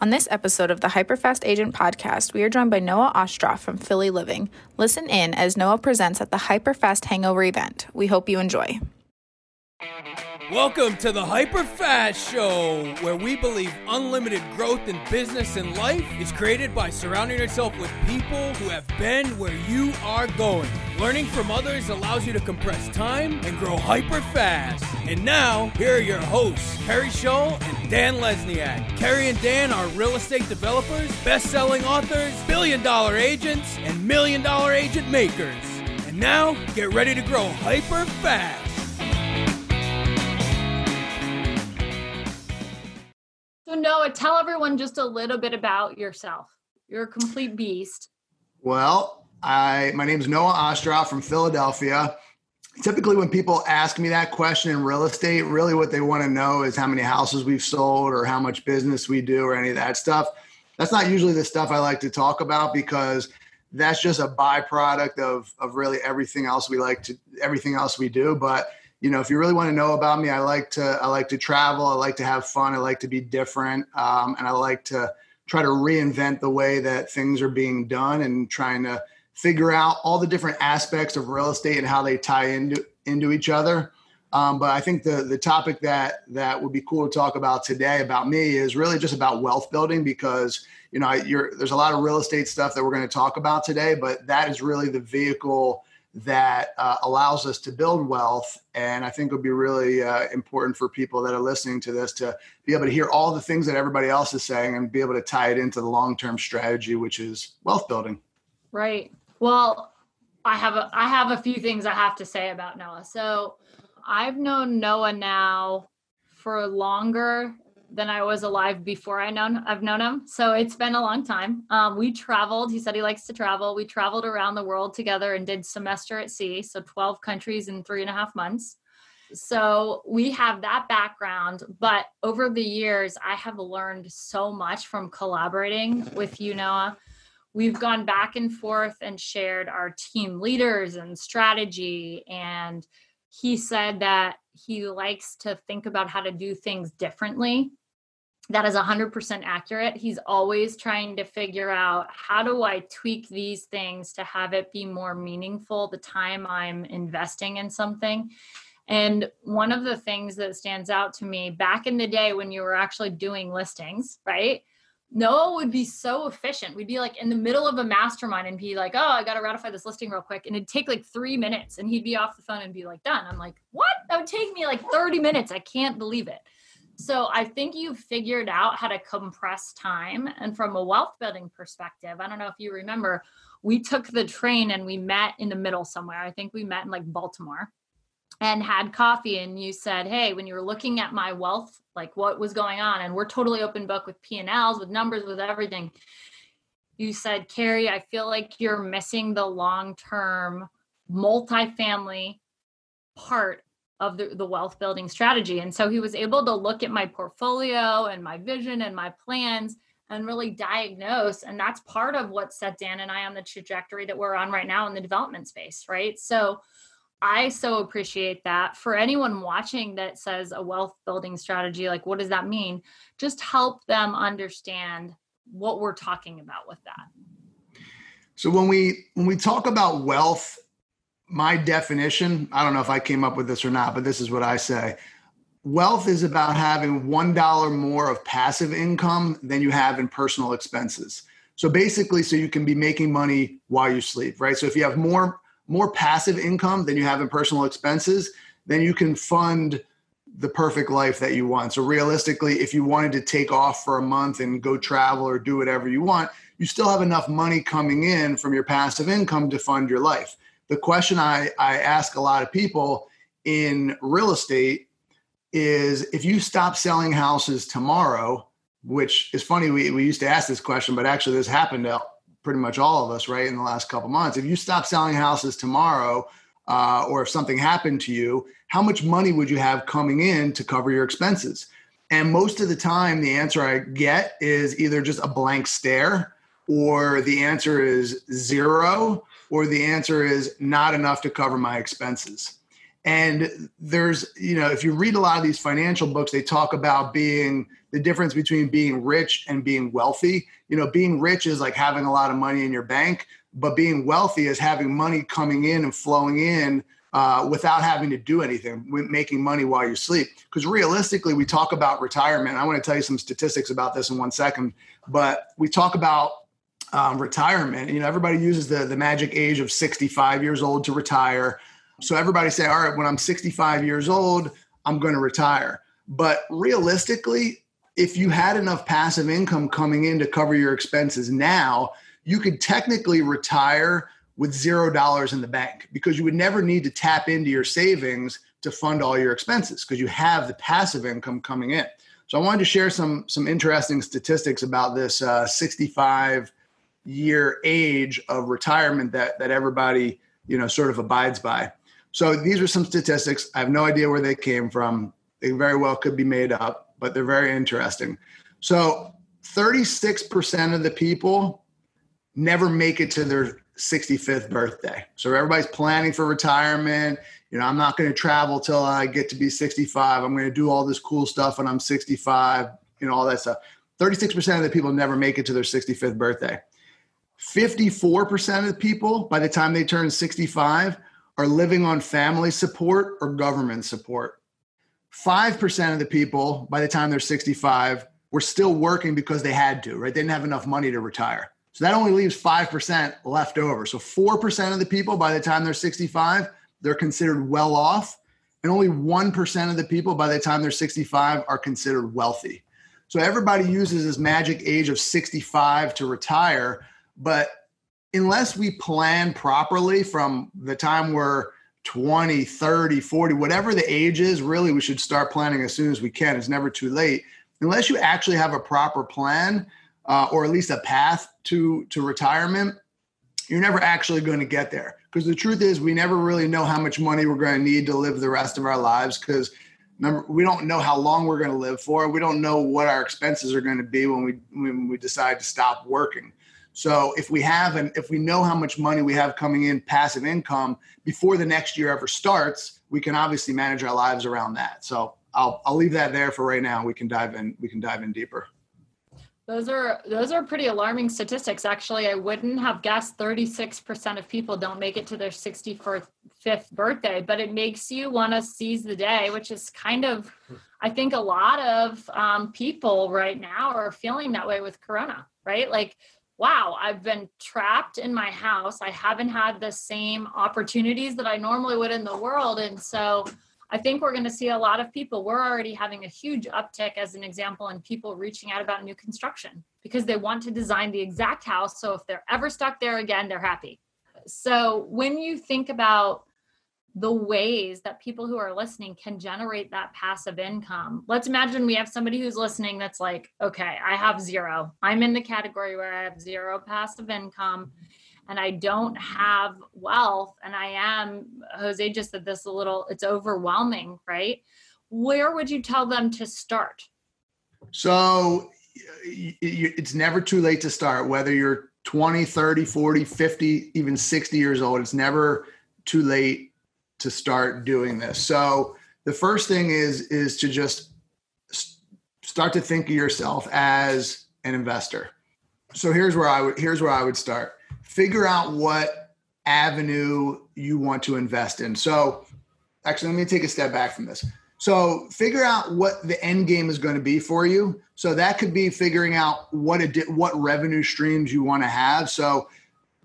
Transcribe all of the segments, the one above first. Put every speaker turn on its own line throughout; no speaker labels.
On this episode of the Hyperfast Agent podcast, we are joined by Noah Ostroff from Philly Living. Listen in as Noah presents at the Hyperfast Hangover event. We hope you enjoy.
Welcome to the Hyper Fast Show, where we believe unlimited growth in business and life is created by surrounding yourself with people who have been where you are going. Learning from others allows you to compress time and grow hyper fast. And now, here are your hosts, Keri Shull and Dan Lesniak. Keri and Dan are real estate developers, best selling authors, billion dollar agents, and million dollar agent makers. And now, get ready to grow hyper fast.
So Noah, tell everyone just a little bit about yourself. You're a complete beast.
Well, I my name is Noah Ostroff from Philadelphia. Typically, when people ask me that question in real estate, really what they want to know is how many houses we've sold or how much business we do or any of that stuff. That's not usually the stuff I like to talk about because that's just a byproduct of of really everything else we like to everything else we do. But you know, if you really want to know about me, I like to I like to travel. I like to have fun. I like to be different, um, and I like to try to reinvent the way that things are being done and trying to figure out all the different aspects of real estate and how they tie into into each other. Um, but I think the the topic that that would be cool to talk about today about me is really just about wealth building because you know I, there's a lot of real estate stuff that we're going to talk about today, but that is really the vehicle that uh, allows us to build wealth. And I think it would be really uh, important for people that are listening to this to be able to hear all the things that everybody else is saying and be able to tie it into the long term strategy, which is wealth building.
Right. Well, I have a, I have a few things I have to say about Noah. So I've known Noah now for longer than I was alive before I known I've known him. So it's been a long time. Um, we traveled. He said he likes to travel. We traveled around the world together and did semester at sea. So 12 countries in three and a half months. So we have that background. But over the years, I have learned so much from collaborating with you, Noah. We've gone back and forth and shared our team leaders and strategy. And he said that he likes to think about how to do things differently that is 100% accurate. He's always trying to figure out how do I tweak these things to have it be more meaningful the time I'm investing in something. And one of the things that stands out to me back in the day when you were actually doing listings, right? Noah would be so efficient. We'd be like in the middle of a mastermind and be like, oh, I got to ratify this listing real quick. And it'd take like three minutes and he'd be off the phone and be like, done. I'm like, what? That would take me like 30 minutes. I can't believe it. So I think you've figured out how to compress time. And from a wealth building perspective, I don't know if you remember, we took the train and we met in the middle somewhere. I think we met in like Baltimore and had coffee and you said hey when you were looking at my wealth like what was going on and we're totally open book with p&l's with numbers with everything you said keri i feel like you're missing the long term multifamily part of the, the wealth building strategy. And so he was able to look at my portfolio and my vision and my plans and really diagnose. And that's part of what set Dan and I on the trajectory that we're on right now in the development space, right? So I so appreciate that. For anyone watching that says a wealth building strategy, like what does that mean? Just help them understand what we're talking about with that.
So when we when we talk about wealth my definition, I don't know if I came up with this or not, but this is what I say. Wealth is about having $1 more of passive income than you have in personal expenses. So basically, so you can be making money while you sleep, right? So if you have more more passive income than you have in personal expenses, then you can fund the perfect life that you want. So realistically, if you wanted to take off for a month and go travel or do whatever you want, you still have enough money coming in from your passive income to fund your life the question I, I ask a lot of people in real estate is if you stop selling houses tomorrow, which is funny, we, we used to ask this question, but actually this happened to pretty much all of us, right, in the last couple months. If you stop selling houses tomorrow, uh, or if something happened to you, how much money would you have coming in to cover your expenses? And most of the time, the answer I get is either just a blank stare, or the answer is zero, or the answer is not enough to cover my expenses. And there's, you know, if you read a lot of these financial books, they talk about being the difference between being rich and being wealthy. You know, being rich is like having a lot of money in your bank, but being wealthy is having money coming in and flowing in uh, without having to do anything, making money while you sleep. Because realistically, we talk about retirement. I want to tell you some statistics about this in one second, but we talk about um, retirement. You know, everybody uses the the magic age of 65 years old to retire. So everybody say, all right, when I'm 65 years old, I'm going to retire. But realistically, if you had enough passive income coming in to cover your expenses now, you could technically retire with zero dollars in the bank because you would never need to tap into your savings to fund all your expenses because you have the passive income coming in. So I wanted to share some some interesting statistics about this uh, 65 year age of retirement that that everybody you know sort of abides by. So these are some statistics. I have no idea where they came from. They very well could be made up, but they're very interesting. So 36% of the people never make it to their 65th birthday. So everybody's planning for retirement. You know, I'm not going to travel till I get to be 65. I'm going to do all this cool stuff when I'm 65, you know, all that stuff. 36% of the people never make it to their 65th birthday. 54% of people, by the time they turn 65, are living on family support or government support. 5% of the people, by the time they're 65, were still working because they had to, right? They didn't have enough money to retire. So that only leaves 5% left over. So 4% of the people, by the time they're 65, they're considered well off. And only 1% of the people, by the time they're 65, are considered wealthy. So everybody uses this magic age of 65 to retire. But unless we plan properly from the time we're 20, 30, 40, whatever the age is, really we should start planning as soon as we can. It's never too late. Unless you actually have a proper plan uh, or at least a path to, to retirement, you're never actually going to get there. Because the truth is, we never really know how much money we're going to need to live the rest of our lives. Because remember, we don't know how long we're going to live for. We don't know what our expenses are going to be when we when we decide to stop working. So if we have and if we know how much money we have coming in passive income before the next year ever starts, we can obviously manage our lives around that. So I'll I'll leave that there for right now. We can dive in we can dive in deeper.
Those are those are pretty alarming statistics. Actually, I wouldn't have guessed 36% of people don't make it to their 65th birthday, but it makes you want to seize the day, which is kind of I think a lot of um, people right now are feeling that way with Corona, right? Like wow, I've been trapped in my house. I haven't had the same opportunities that I normally would in the world. And so I think we're going to see a lot of people. We're already having a huge uptick, as an example, in people reaching out about new construction because they want to design the exact house. So if they're ever stuck there again, they're happy. So when you think about the ways that people who are listening can generate that passive income. Let's imagine we have somebody who's listening that's like, okay, I have zero. I'm in the category where I have zero passive income and I don't have wealth. And I am, Jose just said this a little, it's overwhelming, right? Where would you tell them to start?
So it's never too late to start, whether you're 20, 30, 40, 50, even 60 years old. It's never too late to start doing this. So the first thing is is to just start to think of yourself as an investor. So here's where I would here's where I would start. Figure out what avenue you want to invest in. So actually let me take a step back from this. So figure out what the end game is going to be for you. So that could be figuring out what a what revenue streams you want to have. So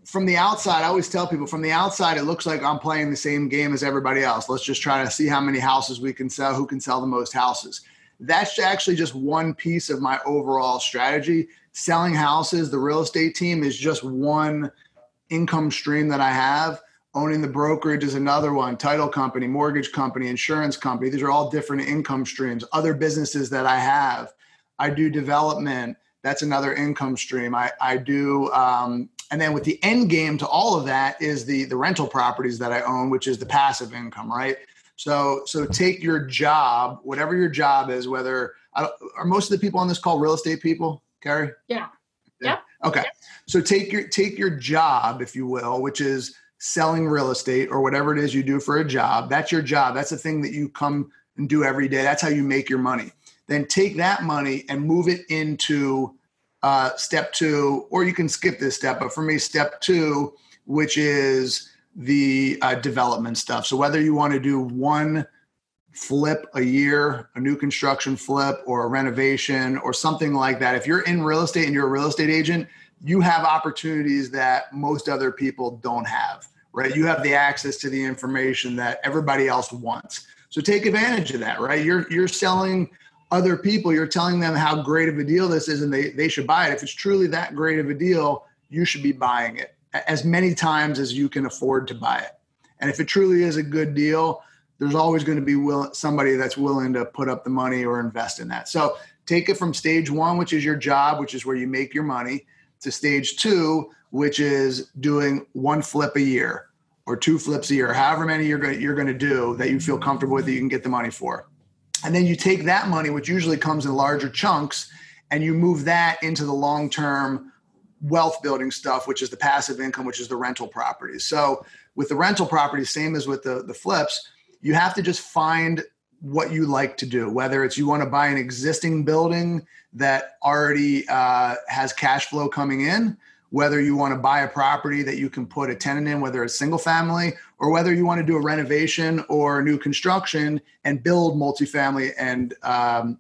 from the outside, I always tell people from the outside, it looks like I'm playing the same game as everybody else. Let's just try to see how many houses we can sell, who can sell the most houses. That's actually just one piece of my overall strategy. Selling houses, the real estate team is just one income stream that I have. Owning the brokerage is another one, title company, mortgage company, insurance company. These are all different income streams. Other businesses that I have. I do development. That's another income stream. I, I do um, and then with the end game to all of that is the the rental properties that I own, which is the passive income, right? So so take your job, whatever your job is, whether are most of the people on this call real estate people, Keri?
Yeah. Yeah.
Okay. So take your take your job, if you will, which is selling real estate or whatever it is you do for a job. That's your job. That's the thing that you come and do every day. That's how you make your money. Then take that money and move it into uh, step two, or you can skip this step. But for me, step two, which is the uh, development stuff. So whether you want to do one flip a year, a new construction flip, or a renovation, or something like that, if you're in real estate and you're a real estate agent, you have opportunities that most other people don't have, right? You have the access to the information that everybody else wants. So take advantage of that, right? You're you're selling other people, you're telling them how great of a deal this is and they, they should buy it. If it's truly that great of a deal, you should be buying it as many times as you can afford to buy it. And if it truly is a good deal, there's always going to be will, somebody that's willing to put up the money or invest in that. So take it from stage one, which is your job, which is where you make your money, to stage two, which is doing one flip a year or two flips a year, however many you're going you're going to do that you feel comfortable with that you can get the money for. And then you take that money, which usually comes in larger chunks, and you move that into the long term wealth building stuff, which is the passive income, which is the rental properties. So with the rental properties, same as with the, the flips, you have to just find what you like to do, whether it's you want to buy an existing building that already uh, has cash flow coming in, whether you want to buy a property that you can put a tenant in, whether it's single family, or whether you want to do a renovation or new construction and build multifamily and um,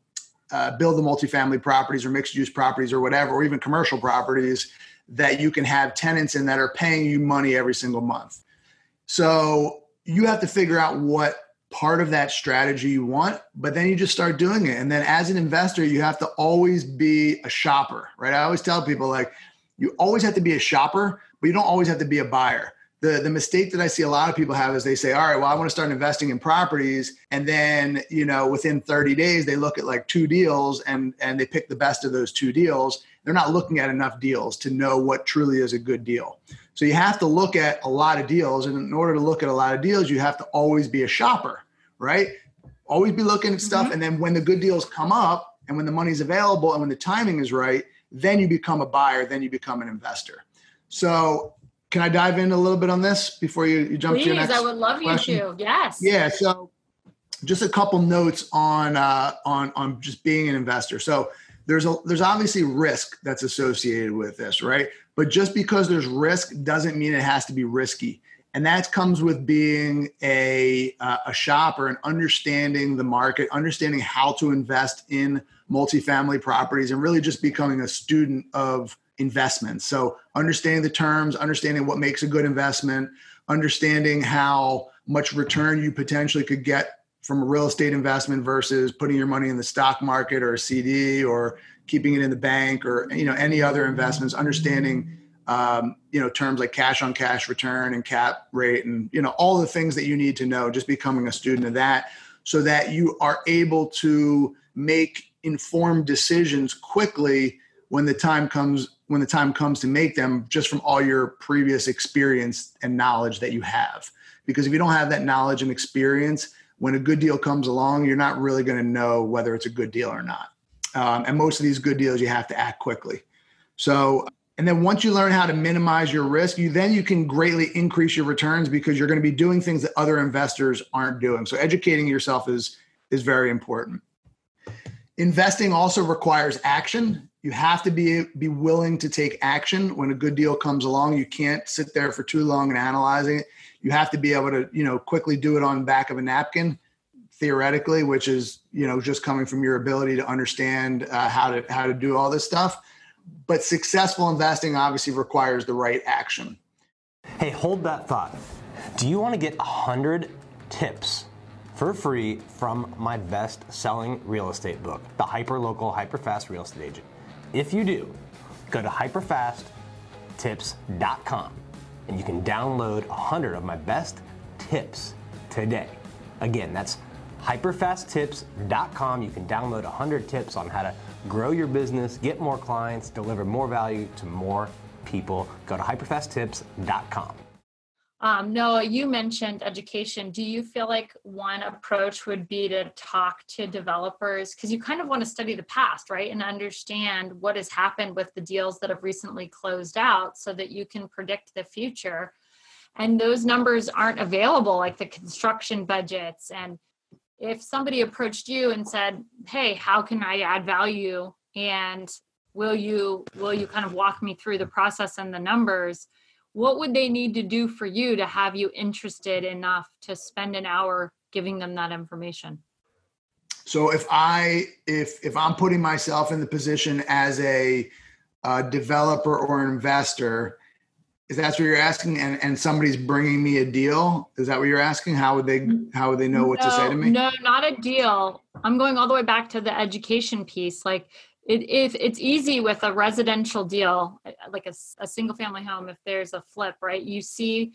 uh, build the multifamily properties or mixed use properties or whatever, or even commercial properties that you can have tenants in that are paying you money every single month. So you have to figure out what part of that strategy you want, but then you just start doing it. And then as an investor, you have to always be a shopper, right? I always tell people like, you always have to be a shopper, but you don't always have to be a buyer. The, the mistake that I see a lot of people have is they say, all right, well, I want to start investing in properties. And then, you know, within 30 days, they look at like two deals and, and they pick the best of those two deals. They're not looking at enough deals to know what truly is a good deal. So you have to look at a lot of deals. And in order to look at a lot of deals, you have to always be a shopper, right? Always be looking at stuff. Mm-hmm. And then when the good deals come up and when the money's available and when the timing is right, then you become a buyer, then you become an investor. So, can I dive in a little bit on this before you, you jump
Please,
to your next?
Please, I would love question? you to. Yes.
Yeah. So, just a couple notes on uh, on on just being an investor. So, there's a there's obviously risk that's associated with this, right? But just because there's risk doesn't mean it has to be risky and that comes with being a uh, a shopper and understanding the market understanding how to invest in multifamily properties and really just becoming a student of investments so understanding the terms understanding what makes a good investment understanding how much return you potentially could get from a real estate investment versus putting your money in the stock market or a cd or keeping it in the bank or you know any other investments understanding um, you know terms like cash on cash return and cap rate and you know all the things that you need to know just becoming a student of that so that you are able to make informed decisions quickly when the time comes when the time comes to make them just from all your previous experience and knowledge that you have because if you don't have that knowledge and experience when a good deal comes along you're not really going to know whether it's a good deal or not um, and most of these good deals you have to act quickly so and then once you learn how to minimize your risk, you then you can greatly increase your returns because you're going to be doing things that other investors aren't doing. So educating yourself is is very important. Investing also requires action. You have to be be willing to take action when a good deal comes along. You can't sit there for too long and analyzing it. You have to be able to, you know, quickly do it on the back of a napkin theoretically, which is, you know, just coming from your ability to understand uh, how to how to do all this stuff but successful investing obviously requires the right action.
Hey, hold that thought. Do you want to get 100 tips for free from my best selling real estate book, The Hyper Local, Hyper Fast Real Estate Agent? If you do, go to hyperfasttips.com and you can download 100 of my best tips today. Again, that's hyperfasttips.com. You can download 100 tips on how to grow your business, get more clients, deliver more value to more people. Go to hyperfasttips.com.
Um, Noah, you mentioned education. Do you feel like one approach would be to talk to developers? Because you kind of want to study the past, right? And understand what has happened with the deals that have recently closed out so that you can predict the future. and those numbers aren't available like the construction budgets and if somebody approached you and said hey how can i add value and will you will you kind of walk me through the process and the numbers what would they need to do for you to have you interested enough to spend an hour giving them that information
so if i if if i'm putting myself in the position as a, a developer or investor is that what you're asking? And and somebody's bringing me a deal? Is that what you're asking? How would they how would they know what
no,
to say to me?
No, not a deal. I'm going all the way back to the education piece. Like it, if it's easy with a residential deal, uh, like a, a single family home, if there's a flip, right? You see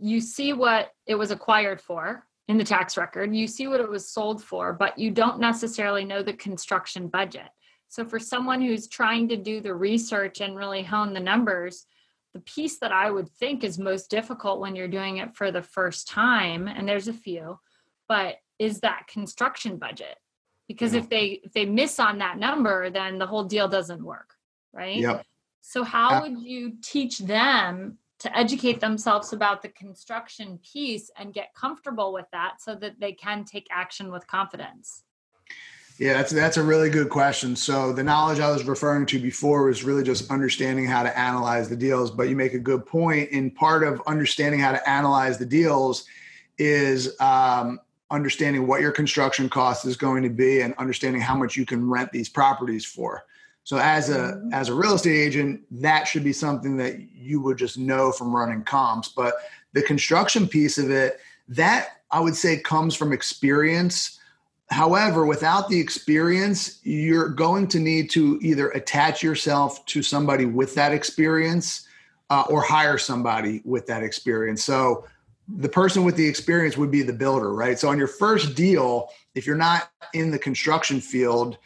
you see what it was acquired for in the tax record. You see what it was sold for, but you don't necessarily know the construction budget. So for someone who's trying to do the research and really hone the numbers, the piece that I would think is most difficult when you're doing it for the first time, and there's a few, but is that construction budget. Because if they if they miss on that number, then the whole deal doesn't work, right?
Yep.
So how would you teach them to educate themselves about the construction piece and get comfortable with that so that they can take action with confidence?
Yeah, that's that's a really good question. So the knowledge I was referring to before was really just understanding how to analyze the deals. But you make a good point. In part of understanding how to analyze the deals is um, understanding what your construction cost is going to be and understanding how much you can rent these properties for. So as a mm-hmm. as a real estate agent, that should be something that you would just know from running comps. But the construction piece of it, that I would say comes from experience However, without the experience, you're going to need to either attach yourself to somebody with that experience uh, or hire somebody with that experience. So, the person with the experience would be the builder, right? So, on your first deal, if you're not in the construction field,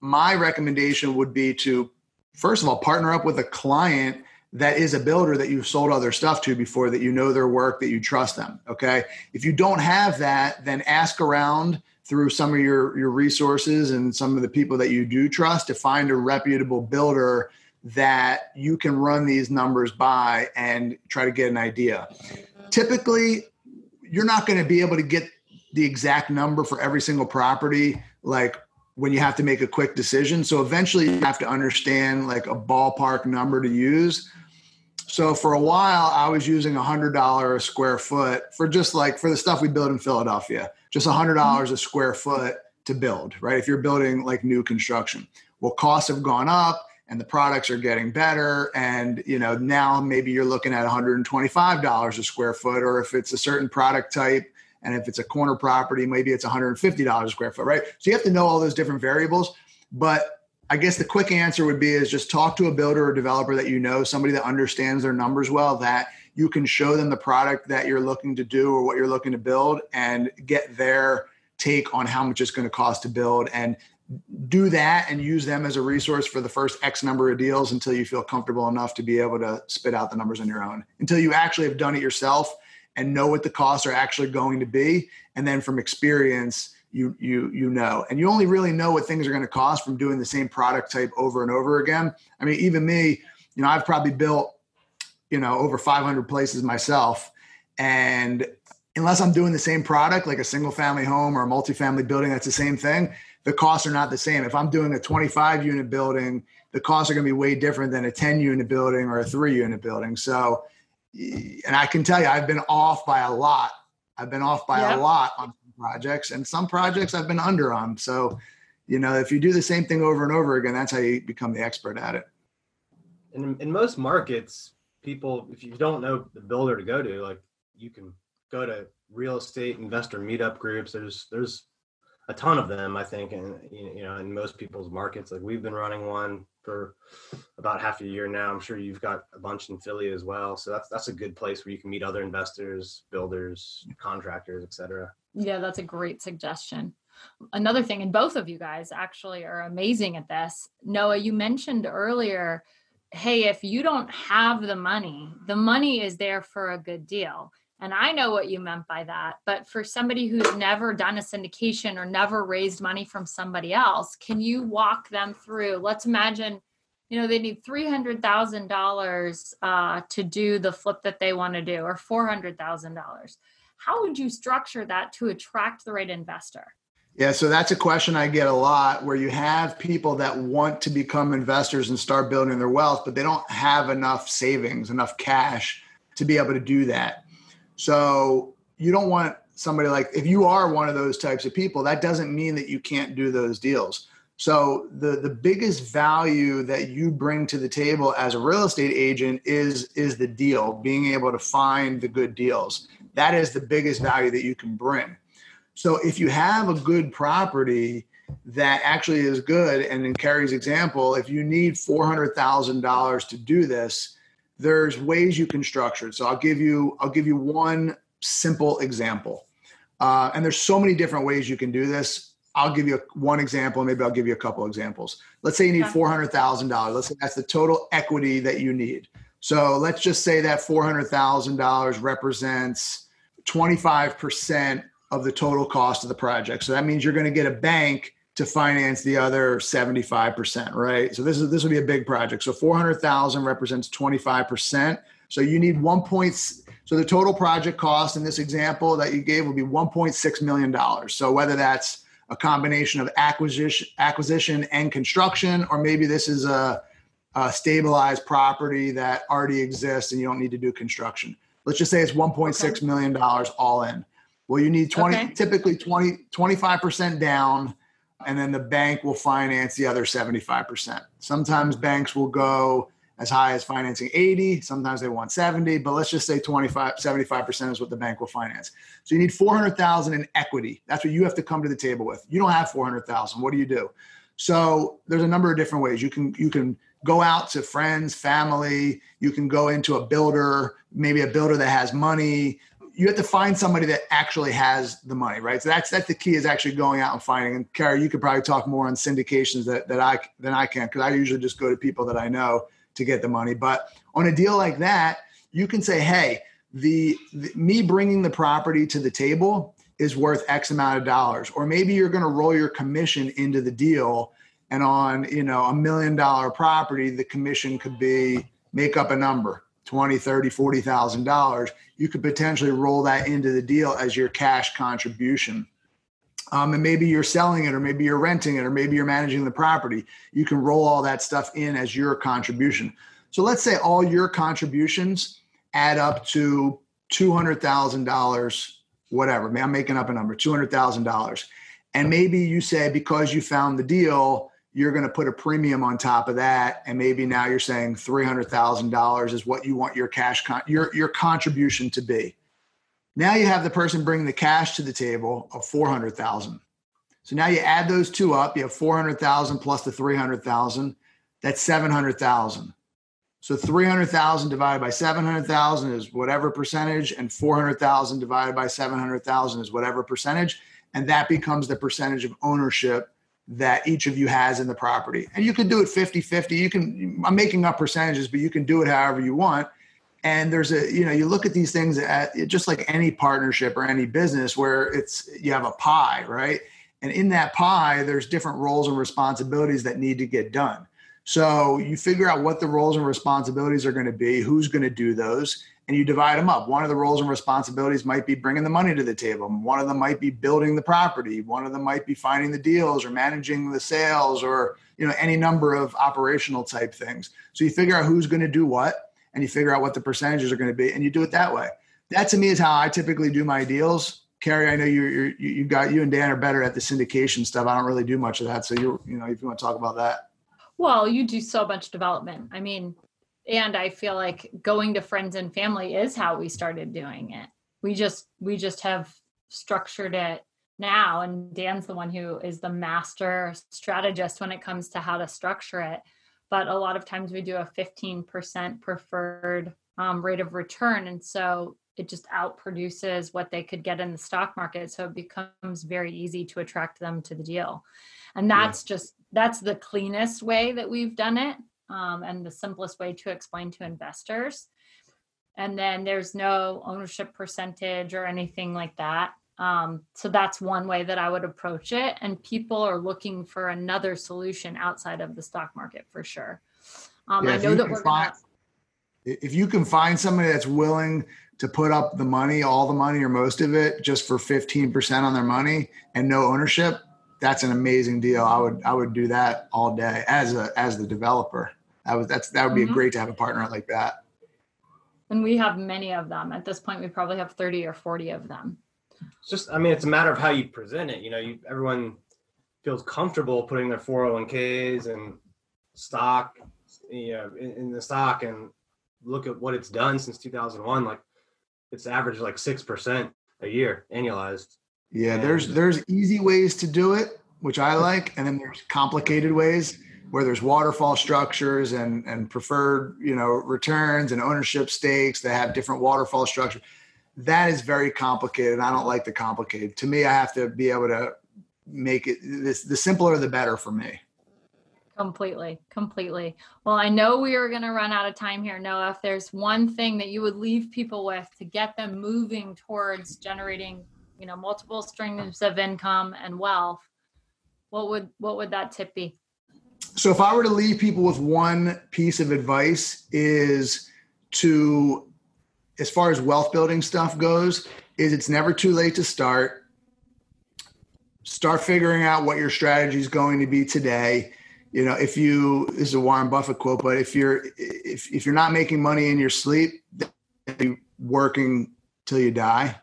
my recommendation would be to, first of all, partner up with a client that is a builder that you've sold other stuff to before, that you know their work, that you trust them. Okay. If you don't have that, then ask around through some of your your resources and some of the people that you do trust to find a reputable builder that you can run these numbers by and try to get an idea. Typically, you're not going to be able to get the exact number for every single property like when you have to make a quick decision. So eventually you have to understand like a ballpark number to use. So for a while I was using a hundred dollar a square foot for just like for the stuff we build in Philadelphia just a $100 mm-hmm. a square foot to build, right? If you're building like new construction. Well, costs have gone up and the products are getting better. And, you know, now maybe you're looking at $125 a square foot, or if it's a certain product type, and if it's a corner property, maybe it's $150 a square foot, right? So you have to know all those different variables. But I guess the quick answer would be is just talk to a builder or developer that you know, somebody that understands their numbers well, that you can show them the product that you're looking to do or what you're looking to build and get their take on how much it's going to cost to build and do that and use them as a resource for the first X number of deals until you feel comfortable enough to be able to spit out the numbers on your own. Until you actually have done it yourself and know what the costs are actually going to be. And then from experience, you you you know. And you only really know what things are going to cost from doing the same product type over and over again. I mean, even me, you know, I've probably built you know over 500 places myself and unless i'm doing the same product like a single family home or a multifamily building that's the same thing the costs are not the same. If i'm doing a 25 unit building the costs are going to be way different than a 10 unit building or a 3 unit building. So and i can tell you i've been off by a lot. I've been off by yep. a lot on projects and some projects i've been under on. So you know if you do the same thing over and over again that's how you become the expert at it.
In, in most markets people, if you don't know the builder to go to, like you can go to real estate investor meetup groups. There's there's a ton of them, I think, and you know, in most people's markets. Like we've been running one for about half a year now. I'm sure you've got a bunch in Philly as well. So that's that's a good place where you can meet other investors, builders, contractors, etc.
Yeah, that's a great suggestion. Another thing, and both of you guys actually are amazing at this. Noah, you mentioned earlier hey, if you don't have the money, the money is there for a good deal. And I know what you meant by that. But for somebody who's never done a syndication or never raised money from somebody else, can you walk them through? Let's imagine you know they need $300000 uh, to do the flip that they want to do or $400000 how would you structure that to attract the right investor
yeah, so that's a question I get a lot where you have people that want to become investors and start building their wealth, but they don't have enough savings, enough cash to be able to do that. So you don't want somebody like, if you are one of those types of people, that doesn't mean that you can't do those deals. So the the biggest value that you bring to the table as a real estate agent is is the deal, being able to find the good deals. That is the biggest value that you can bring. So if you have a good property that actually is good, and in Keri's example, if you need four hundred thousand dollars to do this, there's ways you can structure it. So I'll give you I'll give you one simple example, uh, and there's so many different ways you can do this. I'll give you one example, maybe I'll give you a couple examples. Let's say you need four hundred thousand dollars. Let's say that's the total equity that you need. So let's just say that four hundred thousand dollars represents twenty five percent of the total cost of the project. So that means you're going to get a bank to finance the other 75%, right? So this is this will be a big project. So 400,000 represents 25%. So you need 1. Point, so the total project cost in this example that you gave will be 1.6 million dollars. So whether that's a combination of acquisition acquisition and construction or maybe this is a, a stabilized property that already exists and you don't need to do construction. Let's just say it's 1.6 okay. million dollars all in. Well, you need 20, okay. typically 20, 25% down, and then the bank will finance the other 75%. Sometimes banks will go as high as financing 80, sometimes they want 70, but let's just say 25, 75% is what the bank will finance. So you need 400,000 in equity. That's what you have to come to the table with. You don't have 400,000. What do you do? So there's a number of different ways. You can you can go out to friends, family, you can go into a builder, maybe a builder that has money, you have to find somebody that actually has the money, right? So that's that's the key is actually going out and finding. And Keri, you could probably talk more on syndications that that I than I can because I usually just go to people that I know to get the money. But on a deal like that, you can say, hey, the, the me bringing the property to the table is worth X amount of dollars, or maybe you're going to roll your commission into the deal, and on you know a million dollar property, the commission could be make up a number 20 30 40 thousand dollars you could potentially roll that into the deal as your cash contribution. Um, and maybe you're selling it or maybe you're renting it or maybe you're managing the property. You can roll all that stuff in as your contribution. So let's say all your contributions add up to $200000 whatever. I'm making up a number $200000 and maybe you say because you found the deal you're going to put a premium on top of that and maybe now you're saying $300,000 is what you want your cash con- your your contribution to be. Now you have the person bringing the cash to the table of 400,000. So now you add those two up, you have 400,000 plus the 300,000, that's 700,000. So 300,000 divided by 700,000 is whatever percentage and 400,000 divided by 700,000 is whatever percentage and that becomes the percentage of ownership that each of you has in the property. And you can do it 50 50. You can, I'm making up percentages, but you can do it however you want. And there's a, you know, you look at these things at just like any partnership or any business where it's, you have a pie, right? And in that pie, there's different roles and responsibilities that need to get done. So you figure out what the roles and responsibilities are going to be, who's going to do those, and you divide them up. One of the roles and responsibilities might be bringing the money to the table. One of them might be building the property. One of them might be finding the deals or managing the sales or you know any number of operational type things. So you figure out who's going to do what and you figure out what the percentages are going to be and you do it that way. That to me is how I typically do my deals. Keri, I know you you got you and Dan are better at the syndication stuff. I don't really do much of that. So you you know if you want to talk about that.
Well, you do so much development. I mean, and i feel like going to friends and family is how we started doing it. We just we just have structured it now and dan's the one who is the master strategist when it comes to how to structure it. But a lot of times we do a 15% preferred um, rate of return and so it just outproduces what they could get in the stock market so it becomes very easy to attract them to the deal. And that's yeah. just that's the cleanest way that we've done it um, and the simplest way to explain to investors. And then there's no ownership percentage or anything like that. Um, so that's one way that I would approach it. And people are looking for another solution outside of the stock market for sure. Um, yeah, I know that we're find,
gonna. If you can find somebody that's willing to put up the money, all the money or most of it, just for fifteen percent on their money and no ownership, that's an amazing deal. I would I would do that all day as a as the developer. That was that's that would be mm-hmm. great to have a partner like that.
And we have many of them. At this point, we probably have 30 or 40 of them.
It's just, I mean, it's a matter of how you present it. You know, you everyone feels comfortable putting their 401ks and stock, you know, in, in the stock and look at what it's done since 2001. Like it's averaged like 6% a year annualized.
Yeah, and there's there's easy ways to do it, which I like, and then there's complicated ways where there's waterfall structures and and preferred you know returns and ownership stakes that have different waterfall structure. That is very complicated. I don't like the complicated. To me, I have to be able to make it this the simpler the better for me.
Completely, completely. Well, I know we are going to run out of time here, Noah. If there's one thing that you would leave people with to get them moving towards generating, you know, multiple streams of income and wealth, what would what would that tip be?
So, if I were to leave people with one piece of advice, is to, as far as wealth building stuff goes, is it's never too late to start. Start figuring out what your strategy is going to be today. You know if you this is a warren buffett quote but if you're if, if you're not making money in your sleep you're working till you die.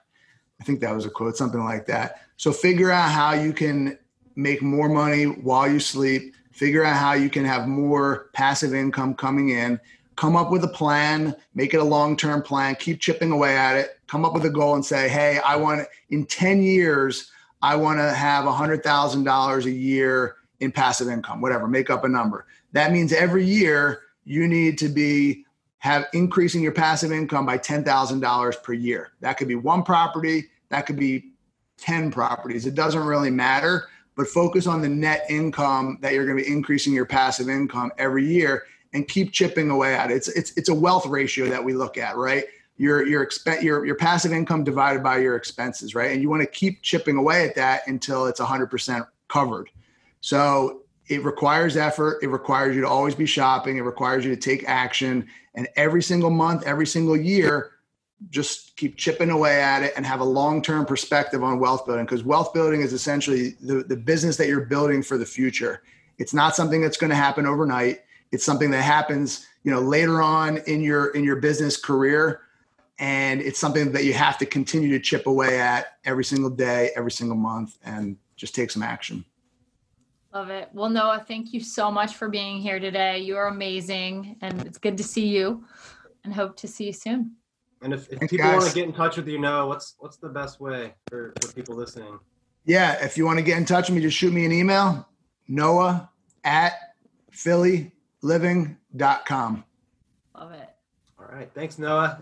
I think that was a quote something like that. So figure out how you can make more money while you sleep figure out how you can have more passive income coming in come up with a plan make it a long-term plan keep chipping away at it come up with a goal and say hey i want in 10 years i want to have $100000 a year in passive income, whatever, make up a number. That means every year you need to be have increasing your passive income by $10,000 per year. That could be one property, that could be 10 properties. It doesn't really matter, but focus on the net income that you're going to be increasing your passive income every year and keep chipping away at it. It's it's it's a wealth ratio that we look at, right? Your your expense your your passive income divided by your expenses, right? And you want to keep chipping away at that until it's 100% covered. So it requires effort. It requires you to always be shopping. It requires you to take action. And every single month, every single year, just keep chipping away at it and have a long-term perspective on wealth building because wealth building is essentially the, the business that you're building for the future. It's not something that's going to happen overnight. It's something that happens, you know, later on in your in your business career. And it's something that you have to continue to chip away at every single day, every single month, and just take some action.
Love it. Well, Noah, thank you so much for being here today. You are amazing, and it's good to see you. And hope to see you soon.
And if, if people guys. want to get in touch with you, Noah, what's what's the best way for, for people listening?
Yeah, if you want to get in touch with me, just shoot me an email, Noah at phillyliving.com.
Love it.
All right. Thanks, Noah.